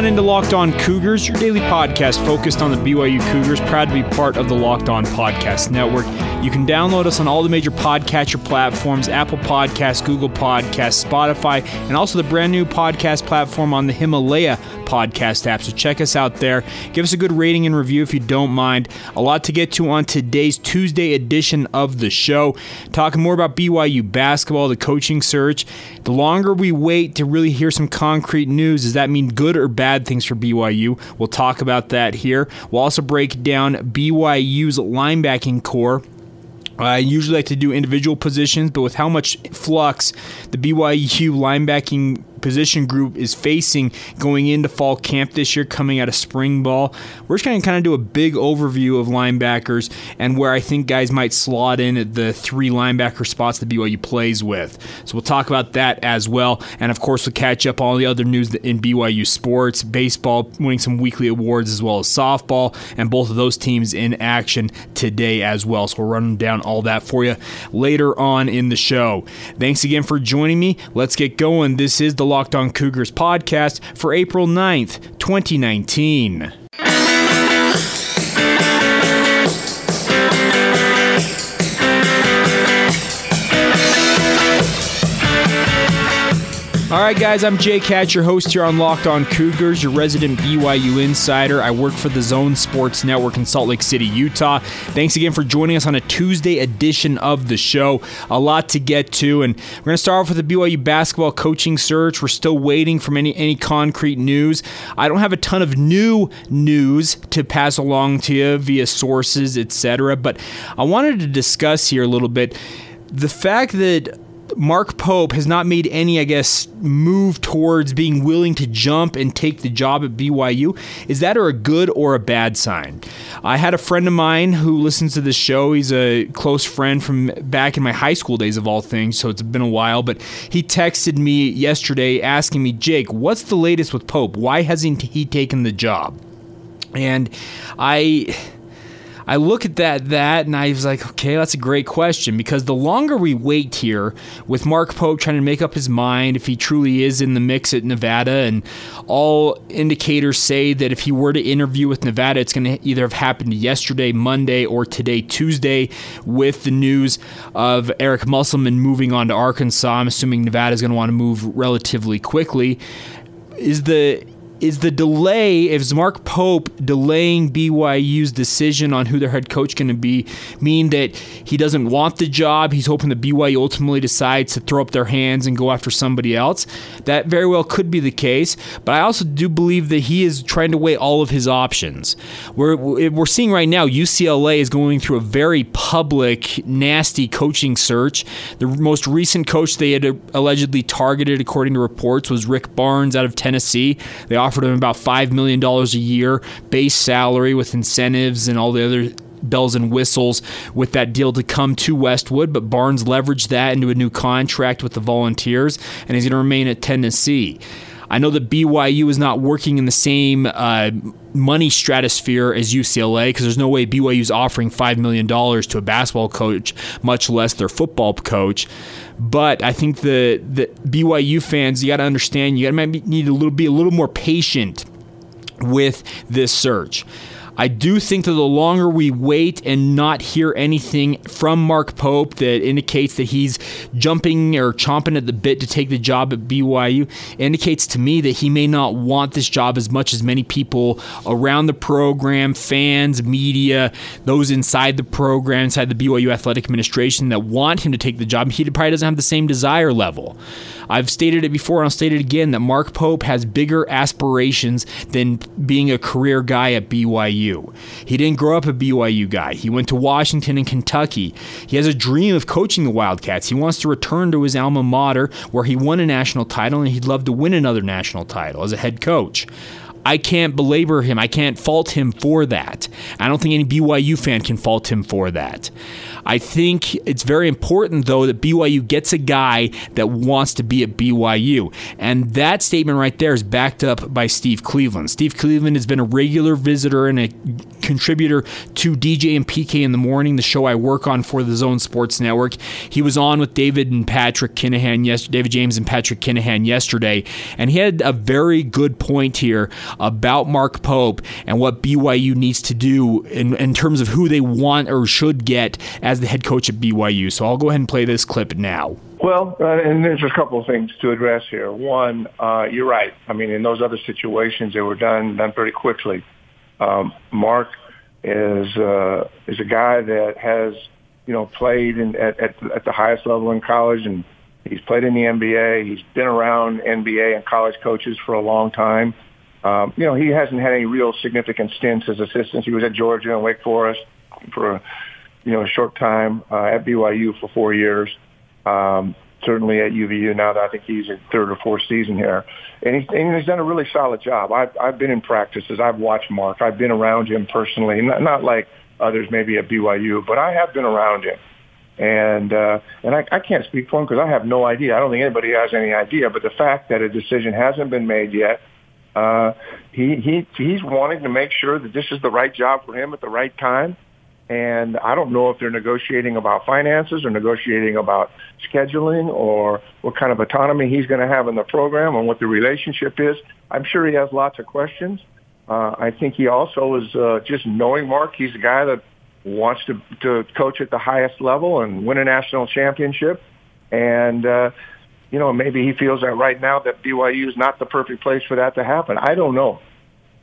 On into Locked On Cougars, your daily podcast focused on the BYU Cougars. Proud to be part of the Locked On Podcast Network. You can download us on all the major podcatcher platforms Apple Podcasts, Google Podcasts, Spotify, and also the brand new podcast platform on the Himalaya podcast app. So check us out there. Give us a good rating and review if you don't mind. A lot to get to on today's Tuesday edition of the show. Talking more about BYU basketball, the coaching search. The longer we wait to really hear some concrete news, does that mean good or bad things for BYU? We'll talk about that here. We'll also break down BYU's linebacking corps. I usually like to do individual positions, but with how much flux the BYU linebacking position group is facing going into fall camp this year, coming out of spring ball. We're just going to kind of do a big overview of linebackers and where I think guys might slot in at the three linebacker spots that BYU plays with. So we'll talk about that as well. And of course, we'll catch up on all the other news in BYU sports, baseball winning some weekly awards as well as softball, and both of those teams in action today as well. So we'll run down all that for you later on in the show. Thanks again for joining me. Let's get going. This is the Locked On Cougars podcast for April 9th, 2019. All right, guys, I'm Jake Hatch, your host here on Locked On Cougars, your resident BYU insider. I work for the Zone Sports Network in Salt Lake City, Utah. Thanks again for joining us on a Tuesday edition of the show. A lot to get to, and we're going to start off with the BYU basketball coaching search. We're still waiting for any, any concrete news. I don't have a ton of new news to pass along to you via sources, etc., but I wanted to discuss here a little bit the fact that Mark Pope has not made any, I guess, move towards being willing to jump and take the job at BYU. Is that or a good or a bad sign? I had a friend of mine who listens to this show. He's a close friend from back in my high school days, of all things, so it's been a while. But he texted me yesterday asking me, Jake, what's the latest with Pope? Why hasn't he taken the job? And I. I look at that that and I was like, okay, that's a great question because the longer we wait here with Mark Pope trying to make up his mind if he truly is in the mix at Nevada and all indicators say that if he were to interview with Nevada, it's going to either have happened yesterday, Monday, or today, Tuesday, with the news of Eric Musselman moving on to Arkansas. I'm assuming Nevada is going to want to move relatively quickly. Is the is the delay, is Mark Pope delaying BYU's decision on who their head coach going to be, mean that he doesn't want the job? He's hoping that BYU ultimately decides to throw up their hands and go after somebody else. That very well could be the case, but I also do believe that he is trying to weigh all of his options. We're, we're seeing right now UCLA is going through a very public, nasty coaching search. The most recent coach they had uh, allegedly targeted, according to reports, was Rick Barnes out of Tennessee. They offered him about $5 million a year base salary with incentives and all the other bells and whistles with that deal to come to Westwood, but Barnes leveraged that into a new contract with the Volunteers, and he's going to remain at Tennessee. I know that BYU is not working in the same uh, money stratosphere as UCLA because there's no way BYU is offering $5 million to a basketball coach, much less their football coach. But I think the, the BYU fans, you got to understand, you got to need little be a little more patient with this search. I do think that the longer we wait and not hear anything from Mark Pope that indicates that he's jumping or chomping at the bit to take the job at BYU indicates to me that he may not want this job as much as many people around the program, fans, media, those inside the program, inside the BYU athletic administration that want him to take the job. He probably doesn't have the same desire level. I've stated it before and I'll state it again that Mark Pope has bigger aspirations than being a career guy at BYU. He didn't grow up a BYU guy. He went to Washington and Kentucky. He has a dream of coaching the Wildcats. He wants to return to his alma mater where he won a national title and he'd love to win another national title as a head coach. I can't belabor him. I can't fault him for that. I don't think any BYU fan can fault him for that. I think it's very important, though, that BYU gets a guy that wants to be at BYU. And that statement right there is backed up by Steve Cleveland. Steve Cleveland has been a regular visitor and a contributor to DJ and PK in the morning, the show I work on for the Zone Sports Network. He was on with David and Patrick Kinahan, yesterday, David James and Patrick Kinahan yesterday, and he had a very good point here about Mark Pope and what BYU needs to do in, in terms of who they want or should get as the head coach at BYU. So I'll go ahead and play this clip now. Well, uh, and there's a couple of things to address here. One, uh, you're right. I mean, in those other situations, they were done done pretty quickly. Um, Mark is uh, is a guy that has you know played in, at, at at the highest level in college, and he's played in the NBA. He's been around NBA and college coaches for a long time. Um, you know, he hasn't had any real significant stints as assistants. He was at Georgia and Wake Forest for you know, a short time uh, at BYU for four years. Um, certainly at UVU now that I think he's in third or fourth season here. And, he, and he's done a really solid job. I've, I've been in practices. I've watched Mark. I've been around him personally, not, not like others maybe at BYU, but I have been around him. And uh, and I, I can't speak for him because I have no idea. I don't think anybody has any idea. But the fact that a decision hasn't been made yet, uh, he he he's wanting to make sure that this is the right job for him at the right time. And I don't know if they're negotiating about finances or negotiating about scheduling or what kind of autonomy he's going to have in the program and what the relationship is. I'm sure he has lots of questions. Uh, I think he also is uh, just knowing Mark. He's a guy that wants to, to coach at the highest level and win a national championship. And, uh, you know, maybe he feels that right now that BYU is not the perfect place for that to happen. I don't know.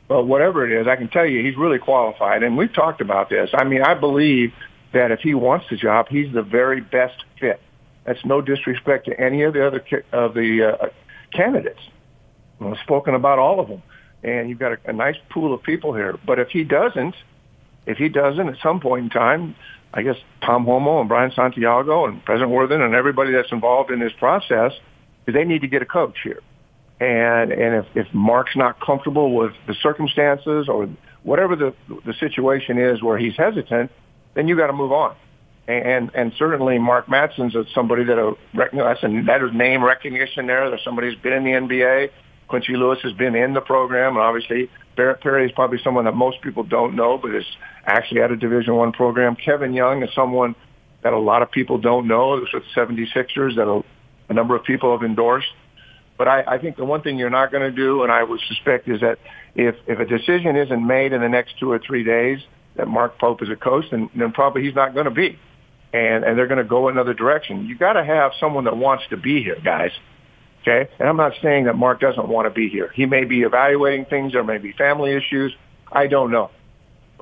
But whatever it is, I can tell you he's really qualified. And we've talked about this. I mean, I believe that if he wants the job, he's the very best fit. That's no disrespect to any of the other of the uh, candidates. I've spoken about all of them, and you've got a, a nice pool of people here. But if he doesn't, if he doesn't, at some point in time, I guess Tom Holmoe and Brian Santiago and President Worthen and everybody that's involved in this process, they need to get a coach here. And and if, if Mark's not comfortable with the circumstances or whatever the the situation is where he's hesitant, then you got to move on. And and certainly Mark Madsen's somebody that a that's a is name recognition there. There's somebody who's been in the NBA. Quincy Lewis has been in the program, and obviously Barret Peery is probably someone that most people don't know, but is actually at a Division One program. Kevin Young is someone that a lot of people don't know. It was with 76ers that a, a number of people have endorsed. But I, I think the one thing you're not going to do, and I would suspect, is that if if a decision isn't made in the next two or three days that Mark Pope is a coach, then, then probably he's not going to be, and and they're going to go another direction. You got to have someone that wants to be here, guys. Okay, and I'm not saying that Mark doesn't want to be here. He may be evaluating things. There may be family issues. I don't know.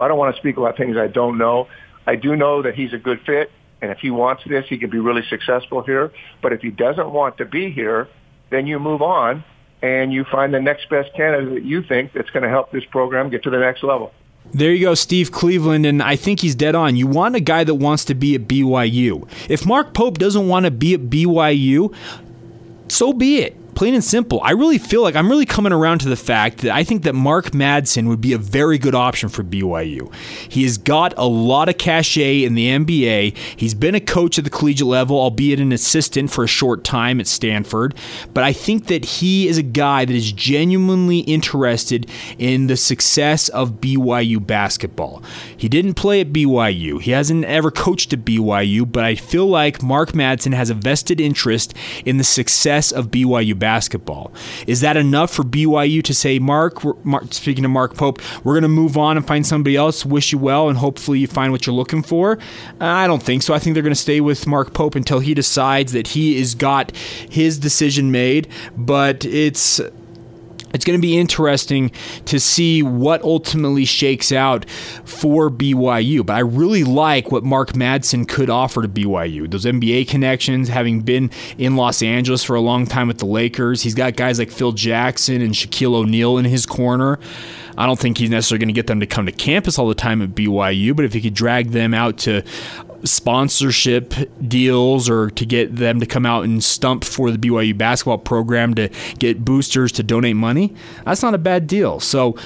I don't want to speak about things I don't know. I do know that he's a good fit, and if he wants this, he can be really successful here. But if he doesn't want to be here, then you move on and you find the next best candidate that you think that's going to help this program get to the next level. There you go, Steve Cleveland, and I think he's dead on. You want a guy that wants to be at BYU. If Mark Pope doesn't want to be at BYU, so be it plain and simple. I really feel like I'm really coming around to the fact that I think that Mark Madsen would be a very good option for BYU. He has got a lot of cachet in the NBA. He's been a coach at the collegiate level, albeit an assistant for a short time at Stanford. But I think that he is a guy that is genuinely interested in the success of BYU basketball. He didn't play at BYU, he hasn't ever coached at BYU, but I feel like Mark Madsen has a vested interest in the success of BYU basketball basketball. Is that enough for BYU to say, Mark, Mark speaking to Mark Pope, we're going to move on and find somebody else, wish you well, and hopefully you find what you're looking for? I don't think so. I think they're going to stay with Mark Pope until he decides that he has got his decision made. But it's it's going to be interesting to see what ultimately shakes out for BYU. But I really like what Mark Madsen could offer to BYU. Those NBA connections, having been in Los Angeles for a long time with the Lakers, he's got guys like Phil Jackson and Shaquille O'Neal in his corner. I don't think he's necessarily going to get them to come to campus all the time at BYU, but if he could drag them out to sponsorship deals or to get them to come out and stump for the BYU basketball program to get boosters to donate money, that's not a bad deal. So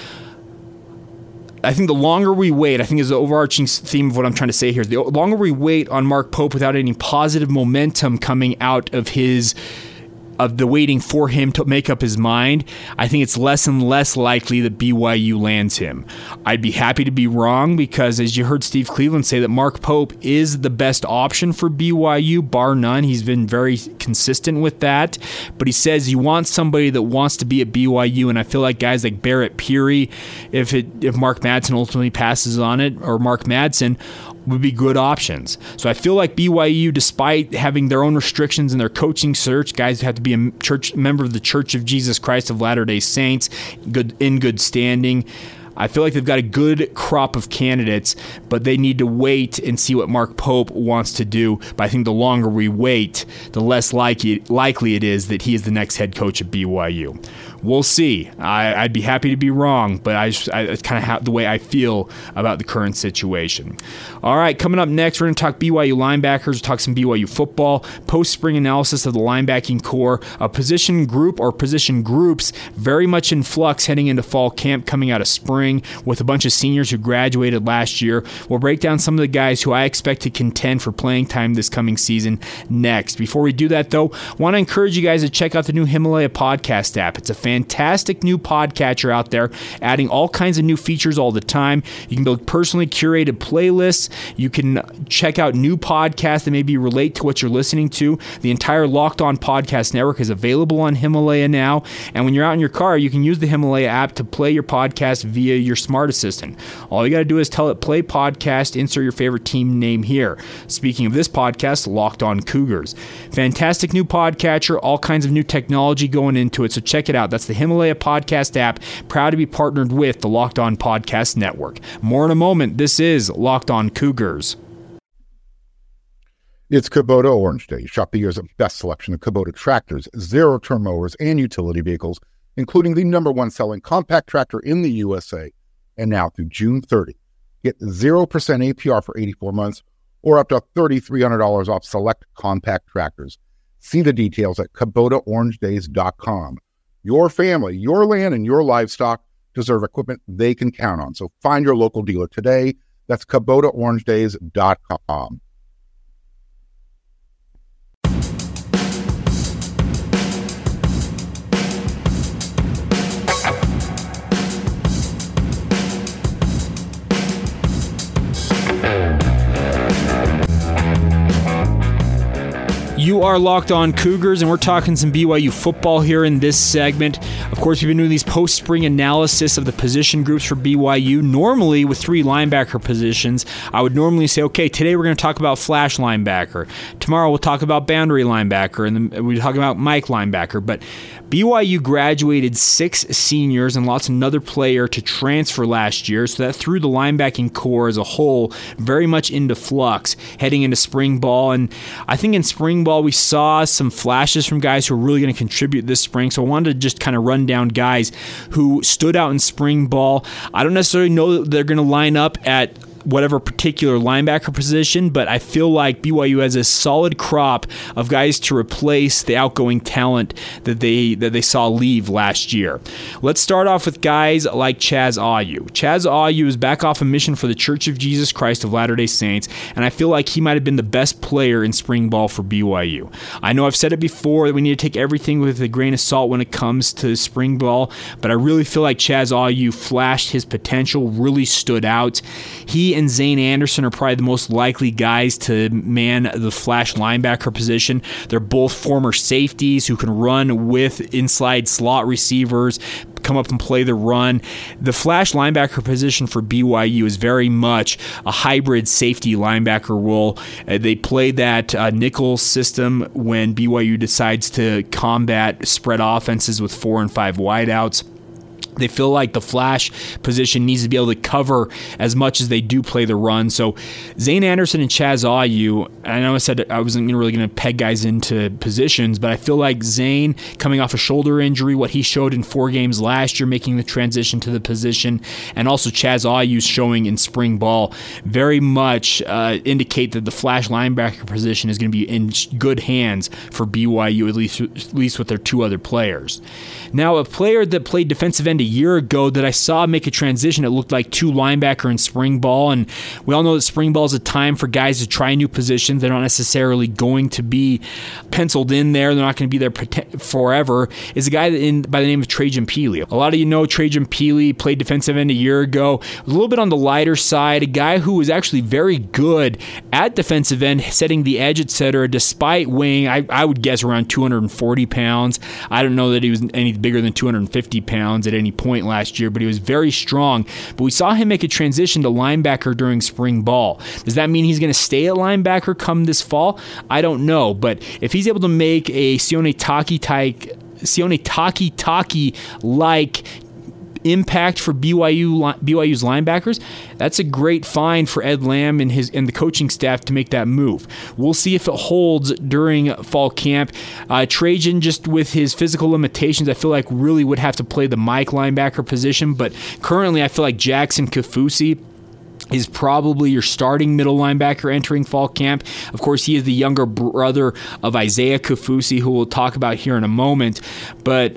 I think the longer we wait, I think is the overarching theme of what I'm trying to say here. The longer we wait on Mark Pope without any positive momentum coming out of his of the waiting for him to make up his mind, I think it's less and less likely that BYU lands him. I'd be happy to be wrong because, as you heard Steve Cleveland say, that Mark Pope is the best option for BYU, bar none. He's been very consistent with that. But he says he wants somebody that wants to be at BYU, and I feel like guys like Barret Peery, if it if Mark Madsen ultimately passes on it, or Mark Madsen, would be good options. So I feel like BYU, despite having their own restrictions in their coaching search, guys have to be a church member of the Church of Jesus Christ of Latter Day Saints, good in good standing. I feel like they've got a good crop of candidates, but they need to wait and see what Mark Pope wants to do. But I think the longer we wait, the less likely, likely it is that he is the next head coach at BYU we'll see. I, would be happy to be wrong, but I, I kind of ha- the way I feel about the current situation. All right, coming up next, we're going to talk BYU linebackers, talk some BYU football, post spring analysis of the linebacking corps, a position group or position groups very much in flux heading into fall camp coming out of spring with a bunch of seniors who graduated last year. We'll break down some of the guys who I expect to contend for playing time this coming season next. Before we do that, though, want to encourage you guys to check out the new Himalaya podcast app. It's a fantastic new podcatcher out there, adding all kinds of new features all the time. You can build personally curated playlists. You can check out new podcasts that maybe relate to what you're listening to. The entire Locked On Podcast Network is available on Himalaya now. And when you're out in your car, you can use the Himalaya app to play your podcast via your smart assistant. All you got to do is tell it play podcast, insert your favorite team name here. Speaking of this podcast, Locked On Cougars. Fantastic new podcatcher, all kinds of new technology going into it. So check it out. That's the Himalaya Podcast app, proud to be partnered with the Locked On Podcast Network. More in a moment. This is Locked On Cougars. It's Kubota Orange Day. Shop the year's best selection of Kubota tractors, zero turn mowers, and utility vehicles, including the number one selling compact tractor in the USA. And now through June 30, get 0% APR for 84 months or up to $3,300 off select compact tractors. See the details at KubotaOrangeDays.com. Your family, your land, and your livestock deserve equipment they can count on. So find your local dealer today. That's KubotaOrangeDays.com. You are locked on Cougars, and we're talking some BYU football here in this segment. Of course, we've been doing these post spring analysis of the position groups for BYU. Normally, with three linebacker positions, I would normally say, okay, today we're going to talk about flash linebacker. Tomorrow we'll talk about boundary linebacker, and then we talk about Mike linebacker. But BYU graduated six seniors and lost another player to transfer last year, so that threw the linebacking corps as a whole very much into flux heading into spring ball. And I think in spring ball, we saw some flashes from guys who are really going to contribute this spring. So I wanted to just kind of run down guys who stood out in spring ball. I don't necessarily know that they're going to line up at whatever particular linebacker position, but I feel like BYU has a solid crop of guys to replace the outgoing talent that they that they saw leave last year. Let's start off with guys like Chaz Ayu. Chaz Ayu is back off a mission for the Church of Jesus Christ of Latter-day Saints, and I feel like he might have been the best player in spring ball for BYU. I know I've said it before that we need to take everything with a grain of salt when it comes to spring ball, but I really feel like Chaz Ayu flashed his potential, really stood out. He and Zane Anderson are probably the most likely guys to man the flash linebacker position. They're both former safeties who can run with inside slot receivers, come up and play the run. The flash linebacker position for BYU is very much a hybrid safety linebacker role. Uh, they play that uh, nickel system when BYU decides to combat spread offenses with four and five wideouts. They feel like the flash position needs to be able to cover as much as they do play the run. So Zane Anderson and Chaz Ayu, I know I said I wasn't really going to peg guys into positions, but I feel like Zane coming off a shoulder injury, what he showed in four games last year, making the transition to the position, and also Chaz Ayu showing in spring ball, very much uh, indicate that the flash linebacker position is going to be in good hands for BYU, at least, at least with their two other players. Now, a player that played defensive end a year ago that I saw make a transition, it looked like two linebacker and spring ball. And we all know that spring ball is a time for guys to try new positions. They're not necessarily going to be penciled in there, they're not going to be there forever. Is a guy in, by the name of Trajan Pili. A lot of you know Trajan Pili played defensive end a year ago, a little bit on the lighter side, a guy who was actually very good at defensive end, setting the edge, etc., despite weighing, I, I would guess, around 240 pounds. I don't know that he was any bigger than 250 pounds at any point last year, but he was very strong. But we saw him make a transition to linebacker during spring ball. Does that mean he's going to stay at linebacker come this fall? I don't know. But if he's able to make a Sione Taki type Sione Takitaki like impact for BYU BYU's linebackers, that's a great find for Ed Lamb and his and the coaching staff to make that move. We'll see if it holds during fall camp. Uh, Trajan, just with his physical limitations, I feel like really would have to play the Mike linebacker position. But currently, I feel like Jackson Kaufusi is probably your starting middle linebacker entering fall camp. Of course, he is the younger brother of Isaiah Kaufusi, who we'll talk about here in a moment. But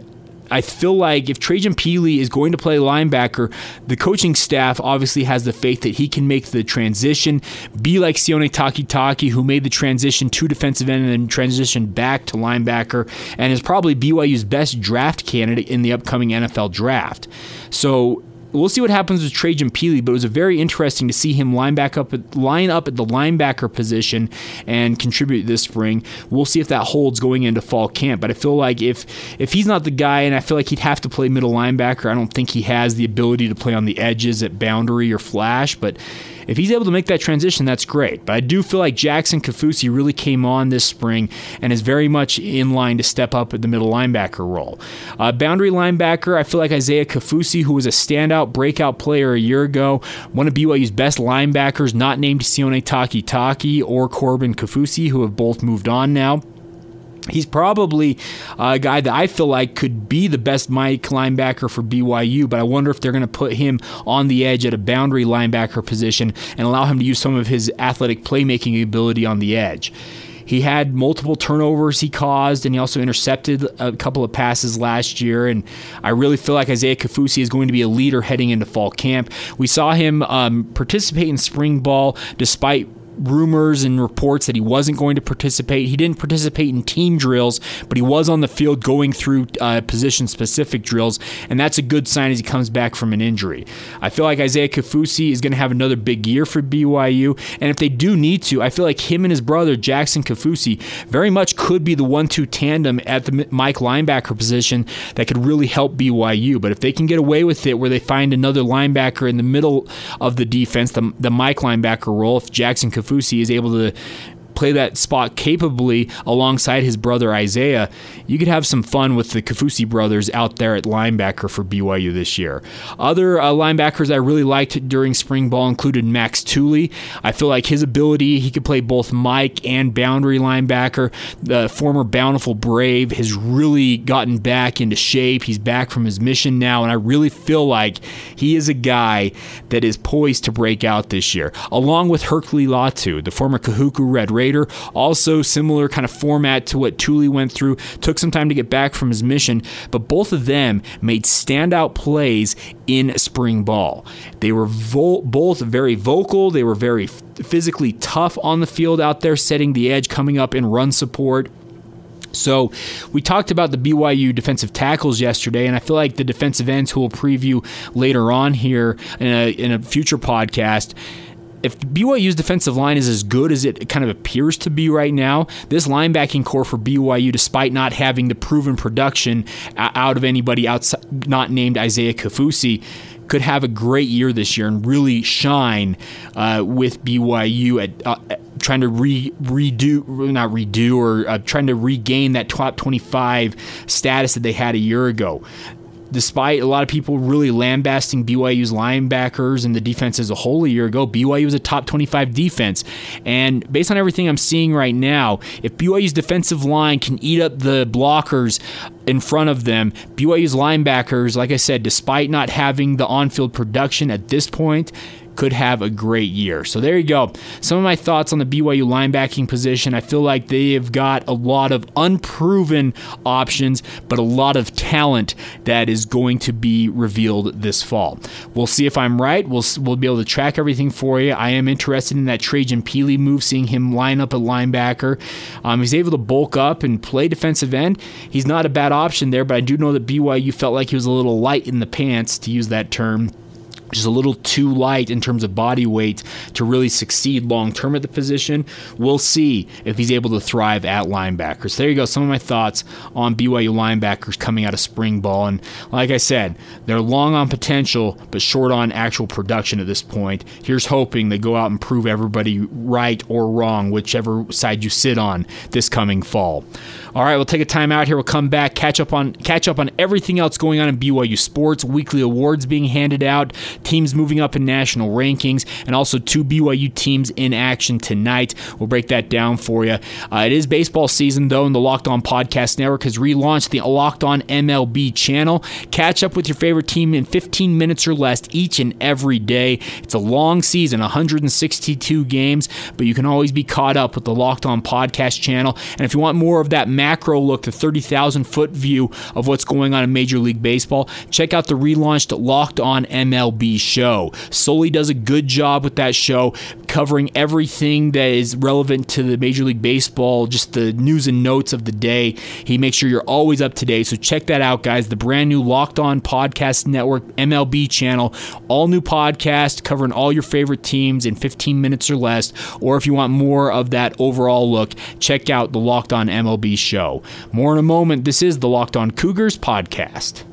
I feel like if Trajan Pili is going to play linebacker, the coaching staff obviously has the faith that he can make the transition, be like Sione Takitaki, who made the transition to defensive end and then transitioned back to linebacker, and is probably BYU's best draft candidate in the upcoming NFL draft. So we'll see what happens with Trajan Pili, but it was very interesting to see him line back up, at, line up at the linebacker position and contribute this spring. We'll see if that holds going into fall camp. But I feel like if if he's not the guy, and I feel like he'd have to play middle linebacker, I don't think he has the ability to play on the edges at boundary or flash. But if he's able to make that transition, that's great. But I do feel like Jackson Kaufusi really came on this spring and is very much in line to step up at the middle linebacker role. Uh, boundary linebacker, I feel like Isaiah Kaufusi, who was a standout breakout player a year ago, one of BYU's best linebackers, not named Sione Takitaki or Corbin Kafusi, who have both moved on now. He's probably a guy that I feel like could be the best Mike linebacker for BYU, but I wonder if they're going to put him on the edge at a boundary linebacker position and allow him to use some of his athletic playmaking ability on the edge. He had multiple turnovers he caused, and he also intercepted a couple of passes last year. And I really feel like Isaiah Kaufusi is going to be a leader heading into fall camp. We saw him um, participate in spring ball despite rumors and reports that he wasn't going to participate. He didn't participate in team drills, but he was on the field going through uh, position specific drills, and that's a good sign as he comes back from an injury. I feel like Isaiah Kaufusi is going to have another big year for BYU, and if they do need to, I feel like him and his brother Jackson Kaufusi very much could be the one-two tandem at the Mike linebacker position that could really help BYU. But if they can get away with it, where they find another linebacker in the middle of the defense, the, the Mike linebacker role, if Jackson Kaufusi Kaufusi is able to play that spot capably alongside his brother Isaiah, you could have some fun with the Kaufusi brothers out there at linebacker for BYU this year. Other uh, linebackers I really liked during spring ball included Max Tooley. I feel like his ability, he could play both Mike and boundary linebacker. The former Bountiful Brave has really gotten back into shape. He's back from his mission now, and I really feel like he is a guy that is poised to break out this year, along with Hercules Latu, the former Kahuku Red Raider Raider. Also, similar kind of format to what Tooley went through. Took some time to get back from his mission, but both of them made standout plays in spring ball. They were vo- both very vocal. They were very physically tough on the field out there, setting the edge, coming up in run support. So, we talked about the BYU defensive tackles yesterday, and I feel like the defensive ends who will preview later on here in a, in a future podcast if BYU's defensive line is as good as it kind of appears to be right now, this linebacking corps for BYU, despite not having the proven production out of anybody outside, not named Isaiah Kaufusi, could have a great year this year and really shine uh, with BYU at. Uh, trying to re, redo, not redo, or uh, trying to regain that top 25 status that they had a year ago despite a lot of people really lambasting BYU's linebackers and the defense as a whole a year ago, BYU was a top 25 defense. And based on everything I'm seeing right now, if BYU's defensive line can eat up the blockers in front of them, BYU's linebackers, like I said, despite not having the on field production at this point, could have a great year. So there you go. Some of my thoughts on the BYU linebacking position. I feel like they have got a lot of unproven options, but a lot of talent that is going to be revealed this fall. We'll see if I'm right. We'll we'll be able to track everything for you. I am interested in that Trajan Pili move, seeing him line up a linebacker. Um, he's able to bulk up and play defensive end. He's not a bad option there, but I do know that BYU felt like he was a little light in the pants, to use that term just a little too light in terms of body weight to really succeed long term at the position. We'll see if he's able to thrive at linebackers. So there you go. Some of my thoughts on BYU linebackers coming out of spring ball. And like I said, they're long on potential, but short on actual production at this point. Here's hoping they go out and prove everybody right or wrong, whichever side you sit on this coming fall. All right, we'll take a time out here. We'll come back, catch up on catch up on everything else going on in BYU sports. Weekly awards being handed out, teams moving up in national rankings, and also two BYU teams in action tonight. We'll break that down for you. Uh, it is baseball season though, and the Locked On Podcast Network has relaunched the Locked On MLB channel. Catch up with your favorite team in 15 minutes or less each and every day. It's a long season, 162 games, but you can always be caught up with the Locked On Podcast channel. And if you want more of that macro look, the 30,000 foot view of what's going on in Major League Baseball, check out the relaunched Locked On MLB show. Sully does a good job with that show, covering everything that is relevant to the Major League Baseball, just the news and notes of the day. He makes sure you're always up to date. So check that out, guys. The brand new Locked On Podcast Network MLB channel, all new podcast covering all your favorite teams in 15 minutes or less. Or if you want more of that overall look, check out the Locked On MLB show show. More in a moment. This is the Locked On Cougars podcast.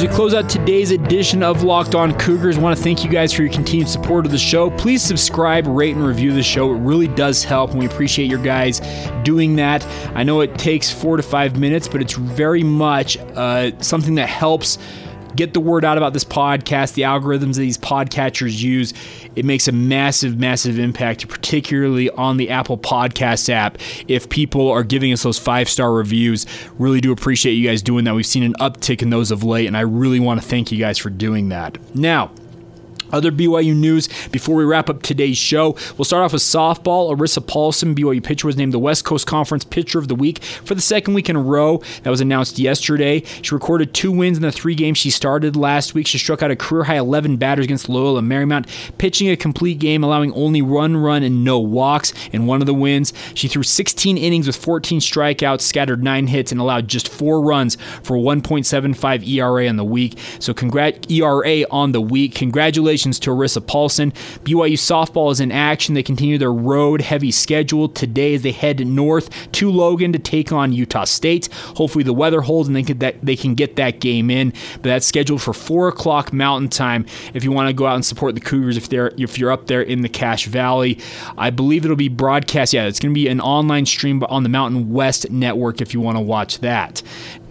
As we close out today's edition of Locked On Cougars, I want to thank you guys for your continued support of the show. Please subscribe, rate, and review the show. It really does help, and we appreciate your guys doing that. I know it takes four to five minutes, but it's very much uh, something that helps get the word out about this podcast, the algorithms that these podcatchers use. It makes a massive, massive impact, particularly on the Apple Podcast app. If people are giving us those five star reviews, really do appreciate you guys doing that. We've seen an uptick in those of late, and I really want to thank you guys for doing that. Now, other BYU news before we wrap up today's show. We'll start off with softball. Arissa Paulsen, BYU pitcher, was named the West Coast Conference Pitcher of the Week for the second week in a row. That was announced yesterday. She recorded two wins in the three games she started last week. She struck out a career high 11 batters against Loyola Marymount, pitching a complete game, allowing only one run and no walks in one of the wins. She threw 16 innings with 14 strikeouts, scattered nine hits, and allowed just four runs for 1.75 ERA on the week. So, congrat ERA on the week. Congratulations Congratulations to Arissa Paulsen. BYU softball is in action. They continue their road heavy schedule today as they head north to Logan to take on Utah State. Hopefully the weather holds and they can, that, they can get that game in. But that's scheduled for 4 o'clock Mountain Time if you want to go out and support the Cougars if they're if you're up there in the Cache Valley. I believe it'll be broadcast. Yeah, it's going to be an online stream on the Mountain West Network if you want to watch that.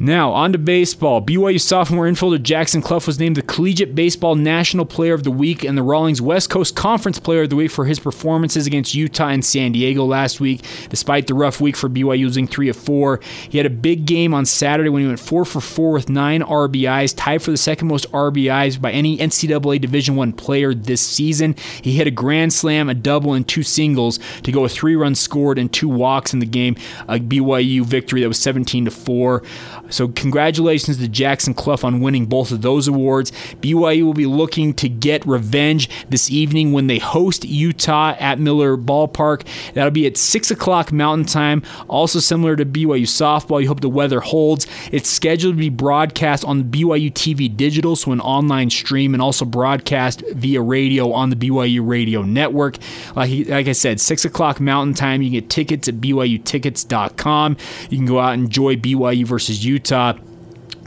Now, on to baseball. BYU sophomore infielder Jackson Cluff was named the Collegiate Baseball National Player of the Week and the Rawlings West Coast Conference Player of the Week for his performances against Utah and San Diego last week. Despite the rough week for BYU losing 3 of 4, he had a big game on Saturday when he went 4 for 4 with 9 RBIs, tied for the second most RBIs by any NCAA Division 1 player this season. He hit a grand slam, a double, and two singles to go 3 runs scored and 2 walks in the game, a BYU victory that was 17 to 4. So, congratulations to Jackson Cluff on winning both of those awards. BYU will be looking to get revenge this evening when they host Utah at Miller Ballpark. That'll be at 6 o'clock Mountain Time. Also, similar to BYU softball, you hope the weather holds. It's scheduled to be broadcast on the BYU TV digital, so an online stream, and also broadcast via radio on the BYU radio network. Like, like I said, 6 o'clock Mountain Time. You can get tickets at BYUtickets.com. You can go out and enjoy BYU versus Utah. Utah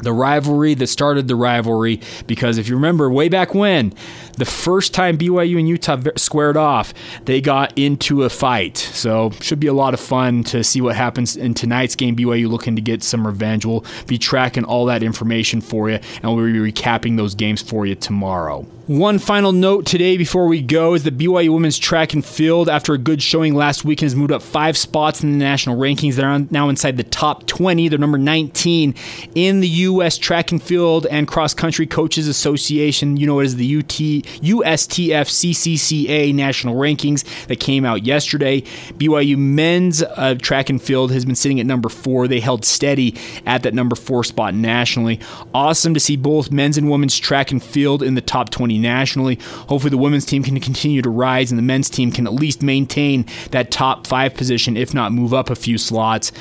the rivalry that started the rivalry because if you remember way back when the first time BYU and Utah squared off they got into a fight so should be a lot of fun to see what happens in tonight's game BYU looking to get some revenge we'll be tracking all that information for you and we'll be recapping those games for you tomorrow one final note today before we go is the BYU women's track and field, after a good showing last weekend, has moved up five spots in the national rankings. They're now inside the top 20. They're number 19 in the U.S. Track and Field and Cross Country Coaches Association. You know it is the UT, USTF CCCA national rankings that came out yesterday. BYU men's uh, track and field has been sitting at number four. They held steady at that number four spot nationally. Awesome to see both men's and women's track and field in the top 20 nationally. Hopefully, the women's team can continue to rise and the men's team can at least maintain that top five position, if not move up a few slots.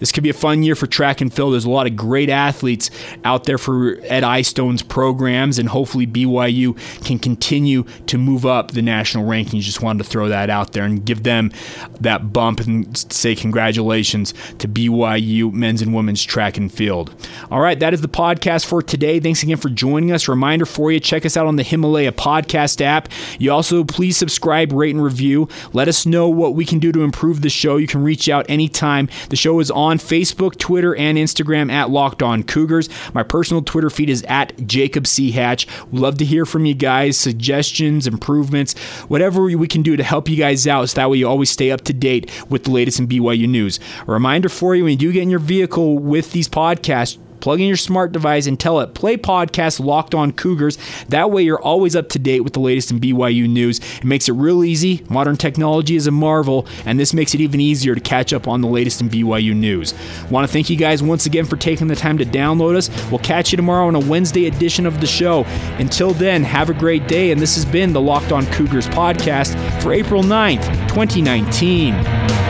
This could be a fun year for track and field. There's a lot of great athletes out there for Ed Eyestone's programs, and hopefully BYU can continue to move up the national rankings. Just wanted to throw that out there and give them that bump and say congratulations to BYU men's and women's track and field. All right, that is the podcast for today. Thanks again for joining us. Reminder for you check us out on the Himalaya podcast app. You also please subscribe, rate, and review. Let us know what we can do to improve the show. You can reach out anytime. The show is on on Facebook, Twitter, and Instagram at Locked On Cougars. My personal Twitter feed is at Jacob C. Hatch. Love to hear from you guys, suggestions, improvements, whatever we can do to help you guys out so that way you always stay up to date with the latest in BYU news. A reminder for you when you do get in your vehicle with these podcasts, Plug in your smart device and tell it play podcast Locked On Cougars. That way you're always up to date with the latest in BYU news. It makes it real easy. Modern technology is a marvel, and this makes it even easier to catch up on the latest in BYU news. Want to thank you guys once again for taking the time to download us. We'll catch you tomorrow on a Wednesday edition of the show. Until then, have a great day, and this has been the Locked On Cougars podcast for April 9th, 2019.